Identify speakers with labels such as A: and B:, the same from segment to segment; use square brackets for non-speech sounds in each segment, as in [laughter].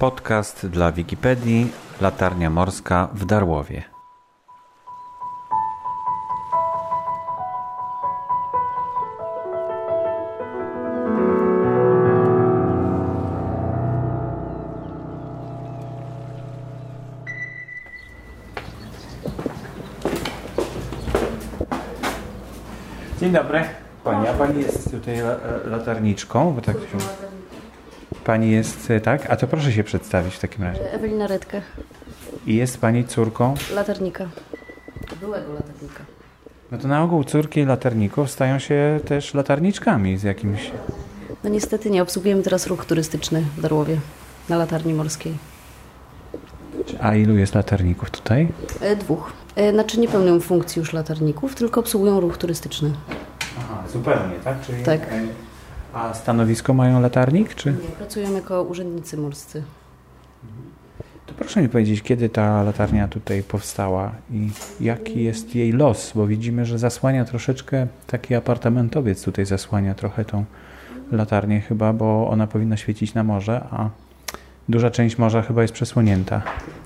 A: Podcast dla Wikipedii Latarnia Morska w Darłowie. Dzień dobry. Pani, a pani jest tutaj la- latarniczką? Bo tak się... Pani jest, e, tak? A to proszę się przedstawić w takim razie.
B: Ewelina Redkę,
A: I jest pani córką?
B: latarnika. Byłego latarnika.
A: No to na ogół córki latarników stają się też latarniczkami z jakimś...
B: No niestety nie, obsługujemy teraz ruch turystyczny w Darłowie, na latarni morskiej.
A: A ilu jest latarników tutaj?
B: E, dwóch. E, znaczy nie pełnią funkcji już latarników, tylko obsługują ruch turystyczny.
A: Aha, zupełnie, tak? Czyli,
B: Tak.
A: A stanowisko mają latarnik, czy?
B: Nie, pracują jako urzędnicy morscy.
A: To proszę mi powiedzieć, kiedy ta latarnia tutaj powstała i jaki jest jej los, bo widzimy, że zasłania troszeczkę, taki apartamentowiec tutaj zasłania trochę tą latarnię chyba, bo ona powinna świecić na morze, a duża część morza chyba jest przesłonięta.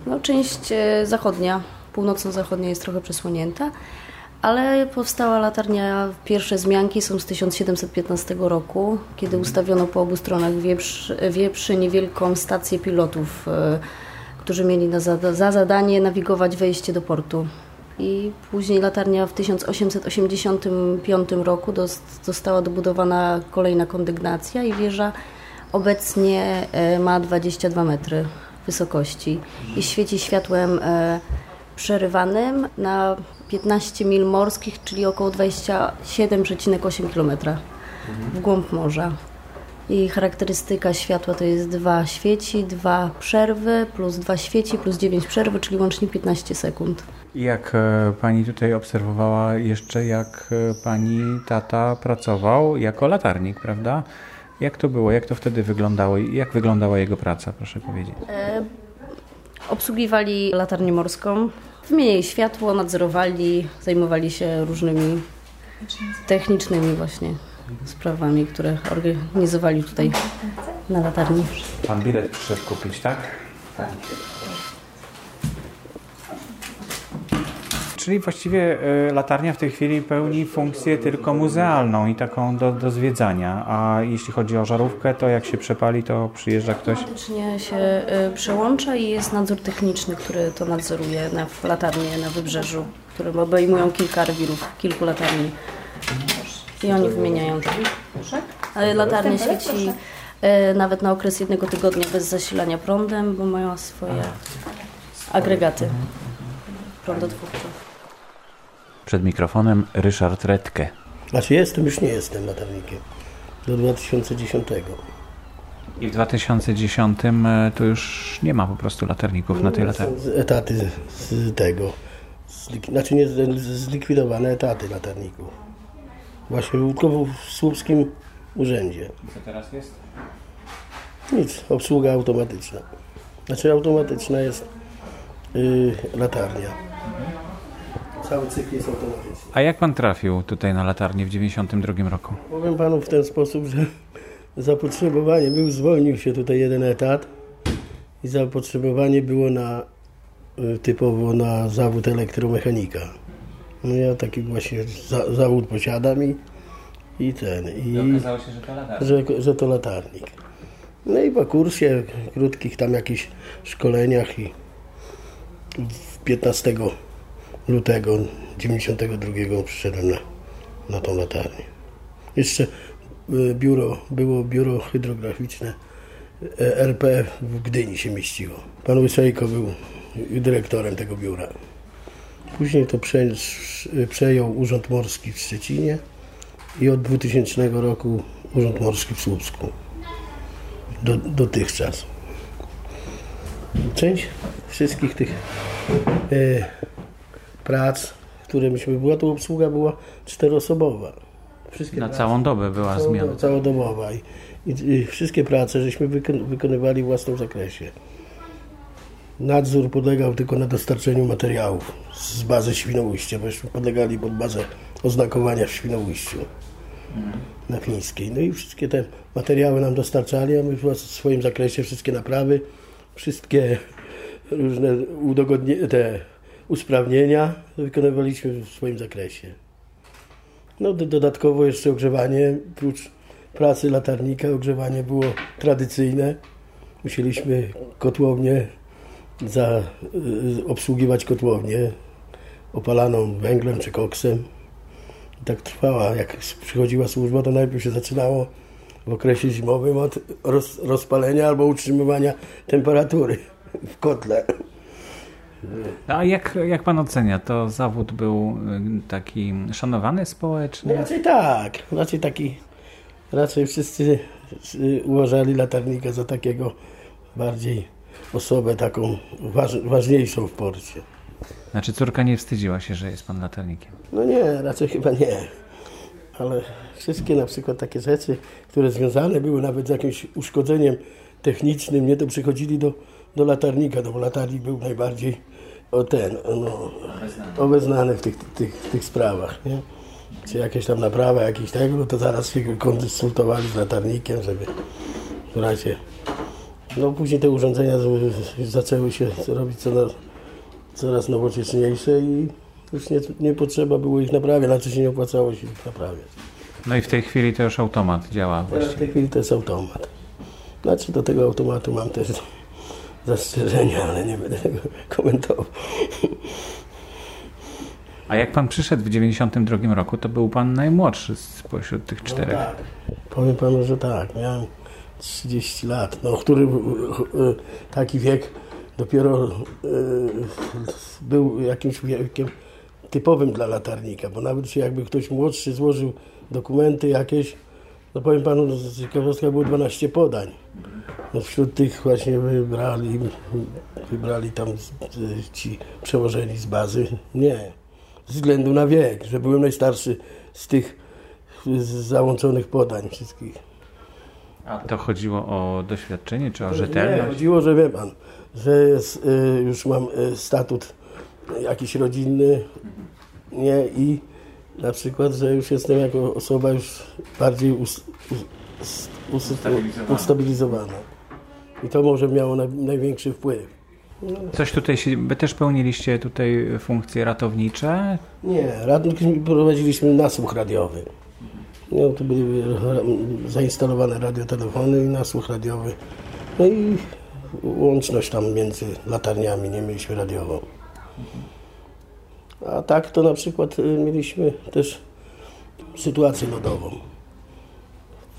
B: No część e, zachodnia, północno-zachodnia jest trochę przesłonięta, ale powstała latarnia, pierwsze zmianki są z 1715 roku, kiedy ustawiono po obu stronach wieprz, wieprzy niewielką stację pilotów, e, którzy mieli na za zadanie nawigować wejście do portu. I później latarnia w 1885 roku została dobudowana kolejna kondygnacja i wieża obecnie e, ma 22 metry wysokości i świeci światłem e, przerywanym na 15 mil morskich, czyli około 27,8 km w głąb morza. I charakterystyka światła to jest dwa świeci, dwa przerwy, plus dwa świeci, plus 9 przerwy, czyli łącznie 15 sekund.
A: Jak e, pani tutaj obserwowała jeszcze, jak e, pani tata pracował jako latarnik, prawda? Jak to było? Jak to wtedy wyglądało? i Jak wyglądała jego praca, proszę powiedzieć?
B: E, obsługiwali latarnię morską, wymieniali światło, nadzorowali, zajmowali się różnymi technicznymi właśnie sprawami, które organizowali tutaj na latarni.
A: Pan bilet przyszedł kupić, tak? Tak. Czyli właściwie e, latarnia w tej chwili pełni funkcję tylko muzealną i taką do, do zwiedzania. A jeśli chodzi o żarówkę, to jak się przepali, to przyjeżdża ktoś.
B: Automatycznie się e, przełącza i jest nadzór techniczny, który to nadzoruje na w latarnie na wybrzeżu, które obejmują kilka rewirów, kilku latarni. I oni wymieniają to. Ale latarnia świeci e, nawet na okres jednego tygodnia bez zasilania prądem, bo mają swoje agregaty prądotwórcze.
A: Przed mikrofonem Ryszard Redke.
C: Znaczy jestem, już nie jestem latarnikiem. Do 2010.
A: I w 2010 e, to już nie ma po prostu latarników na tej latarni.
C: Są z- etaty z tego. Zlik- Znaczy nie zlikwidowane etaty latarników. Właśnie tylko w słupskim urzędzie.
A: Co teraz jest?
C: Nic, obsługa automatyczna. Znaczy automatyczna jest yy, latarnia. Cały cykl jest automatyczny.
A: A jak pan trafił tutaj na latarnię w 92 roku?
C: Powiem panu w ten sposób, że [laughs] zapotrzebowanie był, zwolnił się tutaj jeden etat i zapotrzebowanie było na y, typowo na zawód elektromechanika. No ja taki właśnie za, zawód posiadam i, i ten, i
A: okazało się, że to latarnia.
C: że, że to latarnik. No i po kursie, krótkich tam jakichś szkoleniach i w 15 lutego 92 przyszedłem na, na tą latarnię. Jeszcze y, biuro, było biuro hydrograficzne e, RP w Gdyni się mieściło. Pan Łysejko był dyrektorem tego biura. Później to prze, przejął Urząd Morski w Szczecinie i od 2000 roku Urząd Morski w Słupsku. Do, dotychczas. Część wszystkich tych e, prac, które myśmy była, to obsługa była czteroosobowa. Wszystkie
A: Na
C: prace-
A: całą dobę była zmiana.
C: Całodo- Całodobowa. I, i, I wszystkie prace żeśmy wykon, wykonywali w własnym zakresie. Nadzór podlegał tylko na dostarczeniu materiałów z bazy Świnoujście, bośmy podlegali pod bazę oznakowania w Świnoujściu na fińskiej. No i wszystkie te materiały nam dostarczali, a my w swoim zakresie wszystkie naprawy wszystkie różne udogodnienia, te usprawnienia wykonywaliśmy w swoim zakresie. No dodatkowo jeszcze ogrzewanie, prócz pracy latarnika, ogrzewanie było tradycyjne. Musieliśmy kotłownię za, y, obsługiwać kotłownię opalaną węglem czy koksem. Tak trwała. Jak przychodziła służba, to najpierw się zaczynało w okresie zimowym od roz, rozpalenia albo utrzymywania temperatury w kotle.
A: A jak, jak pan ocenia, to zawód był y, taki szanowany społecznie?
C: No raczej tak, raczej taki, raczej wszyscy uważali latarnika za takiego bardziej osobę taką waż, ważniejszą w porcie.
A: Znaczy córka nie wstydziła się, że jest pan latarnikiem?
C: No nie, raczej chyba nie. Ale wszystkie na przykład takie rzeczy, które związane były nawet z jakimś uszkodzeniem technicznym, nie to przychodzili do, do latarnika, no bo latarnik był najbardziej o ten, no, obeznany w tych, tych, tych sprawach, nie? Czy jakieś tam naprawa, jakiś tego, no to zaraz się konsultowali z latarnikiem, żeby w razie... No później te urządzenia zaczęły się robić coraz, coraz nowocześniejsze i już nie, nie potrzeba było ich naprawiać, znaczy się nie opłacało się ich naprawiać.
A: No i w tej chwili to już automat działa
C: Teraz w tej chwili to jest automat. Znaczy do tego automatu mam też zastrzeżenia, ale nie będę tego komentował.
A: A jak pan przyszedł w 92 roku, to był pan najmłodszy spośród tych czterech.
C: No tak. Powiem panu, że tak. Miałem 30 lat, no, który taki wiek dopiero był jakimś wiekiem typowym dla latarnika, bo nawet się jakby ktoś młodszy złożył dokumenty jakieś, no powiem panu, ciekawostka było 12 podań. No wśród tych właśnie wybrali, wybrali tam ci przełożeni z bazy. Nie, ze względu na wiek, że byłem najstarszy z tych załączonych podań wszystkich.
A: A to chodziło o doświadczenie czy o rzetelność?
C: Nie, chodziło, że wie pan, że jest, y, już mam y, statut jakiś rodzinny, nie, i na przykład, że już jestem jako osoba już bardziej us, us, us,
A: Ustabilizowana.
C: ustabilizowana. I to może miało na, największy wpływ.
A: Coś tutaj się, wy też pełniliście tutaj funkcje ratownicze?
C: Nie, radnik prowadziliśmy nasłuch radiowy. No, to były zainstalowane radiotelefony i nasłuch radiowy. No i łączność tam między latarniami, nie mieliśmy radiową. A tak to na przykład y, mieliśmy też sytuację lodową.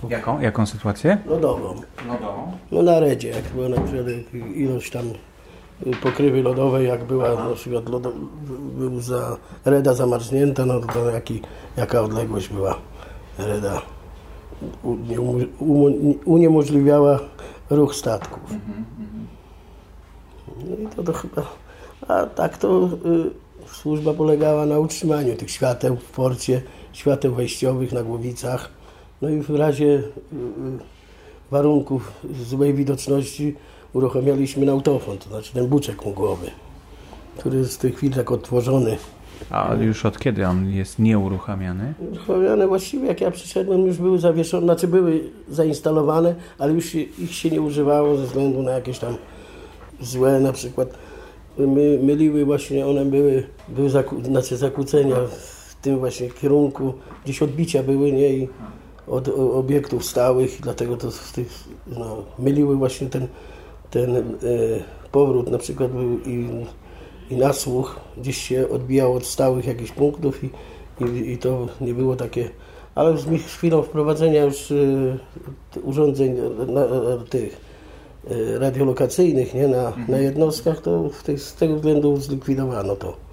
A: Jaką, jaką sytuację?
C: Lodową.
A: Lodową.
C: No na redzie, jak była na przykład ilość tam pokrywy lodowej, jak była na przykład lodo, był za, reda zamarznięta, no to jaki, jaka odległość była reda u- umo- uniemożliwiała ruch statków. No i to, to chyba, a tak to y, służba polegała na utrzymaniu tych świateł w porcie, świateł wejściowych na głowicach, no i w razie y, y, warunków złej widoczności uruchamialiśmy nautofon, to znaczy ten buczek mgłowy, który jest w tej chwili tak odtworzony.
A: A już od kiedy on jest nieuruchamiany?
C: Uruchamiane właściwie jak ja przyszedłem już były zawieszone, znaczy były zainstalowane, ale już ich się nie używało ze względu na jakieś tam złe na przykład my, myliły właśnie, one były, były zaku, znaczy zakłócenia w tym właśnie kierunku, gdzieś odbicia były, nie, i od o, obiektów stałych, dlatego to z tych, no, myliły właśnie ten, ten e, powrót. Na przykład był i, i nasłuch gdzieś się odbijało od stałych jakichś punktów i, i, i to nie było takie, ale z chwilą wprowadzenia już e, urządzeń na, na, tych e, radiolokacyjnych nie, na, na jednostkach, to tej, z tego względu zlikwidowano to.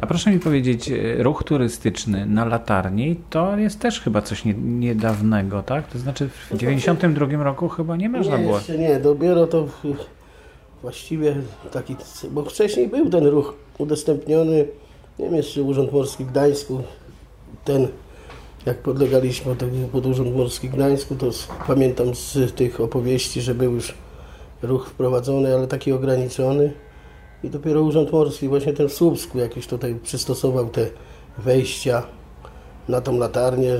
A: A proszę mi powiedzieć, e, ruch turystyczny na latarni to jest też chyba coś nie, niedawnego, tak? To znaczy w 92 roku chyba nie można
C: nie,
A: było.
C: jeszcze nie, dopiero to właściwie taki, bo wcześniej był ten ruch udostępniony, nie wiem, jeszcze Urząd Morski w Gdańsku, ten, jak podlegaliśmy pod, pod Urząd Morski w Gdańsku, to z, pamiętam z tych opowieści, że był już ruch wprowadzony, ale taki ograniczony i dopiero Urząd Morski, właśnie ten w Słupsku jakiś tutaj przystosował te wejścia na tą latarnię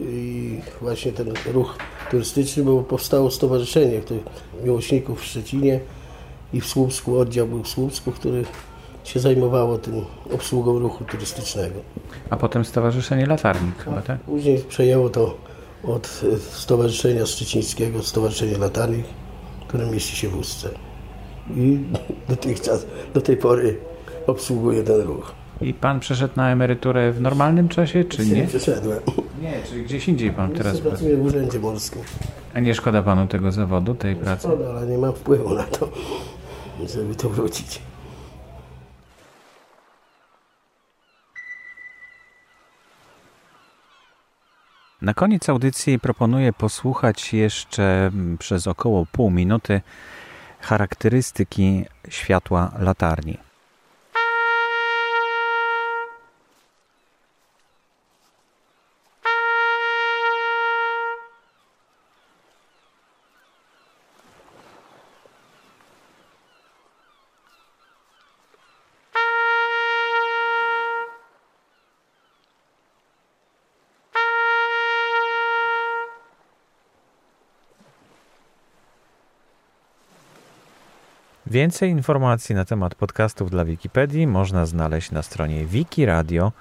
C: i właśnie ten ruch turystyczny, bo powstało stowarzyszenie tych miłośników w Szczecinie i w Słupsku oddział był w Słupsku, który się zajmowało tym obsługą ruchu turystycznego.
A: A potem Stowarzyszenie Latarnik chyba, tak?
C: Później przejęło to od Stowarzyszenia Szczecińskiego, Stowarzyszenie Latarnik, które mieści się w Ustce. I [laughs] dotychczas, do tej pory obsługuje ten ruch.
A: I pan przeszedł na emeryturę w normalnym czasie, czy nie?
C: Przeszedłem.
A: Nie, czyli gdzieś indziej pan teraz pracuje.
C: Pracuję w Urzędzie Morskim.
A: A nie szkoda panu tego zawodu, tej pracy?
C: Szkoda, ale nie mam wpływu na to, żeby to wrócić.
A: Na koniec audycji proponuję posłuchać jeszcze mm, przez około pół minuty charakterystyki światła latarni. Więcej informacji na temat podcastów dla Wikipedii można znaleźć na stronie wikiradio.org.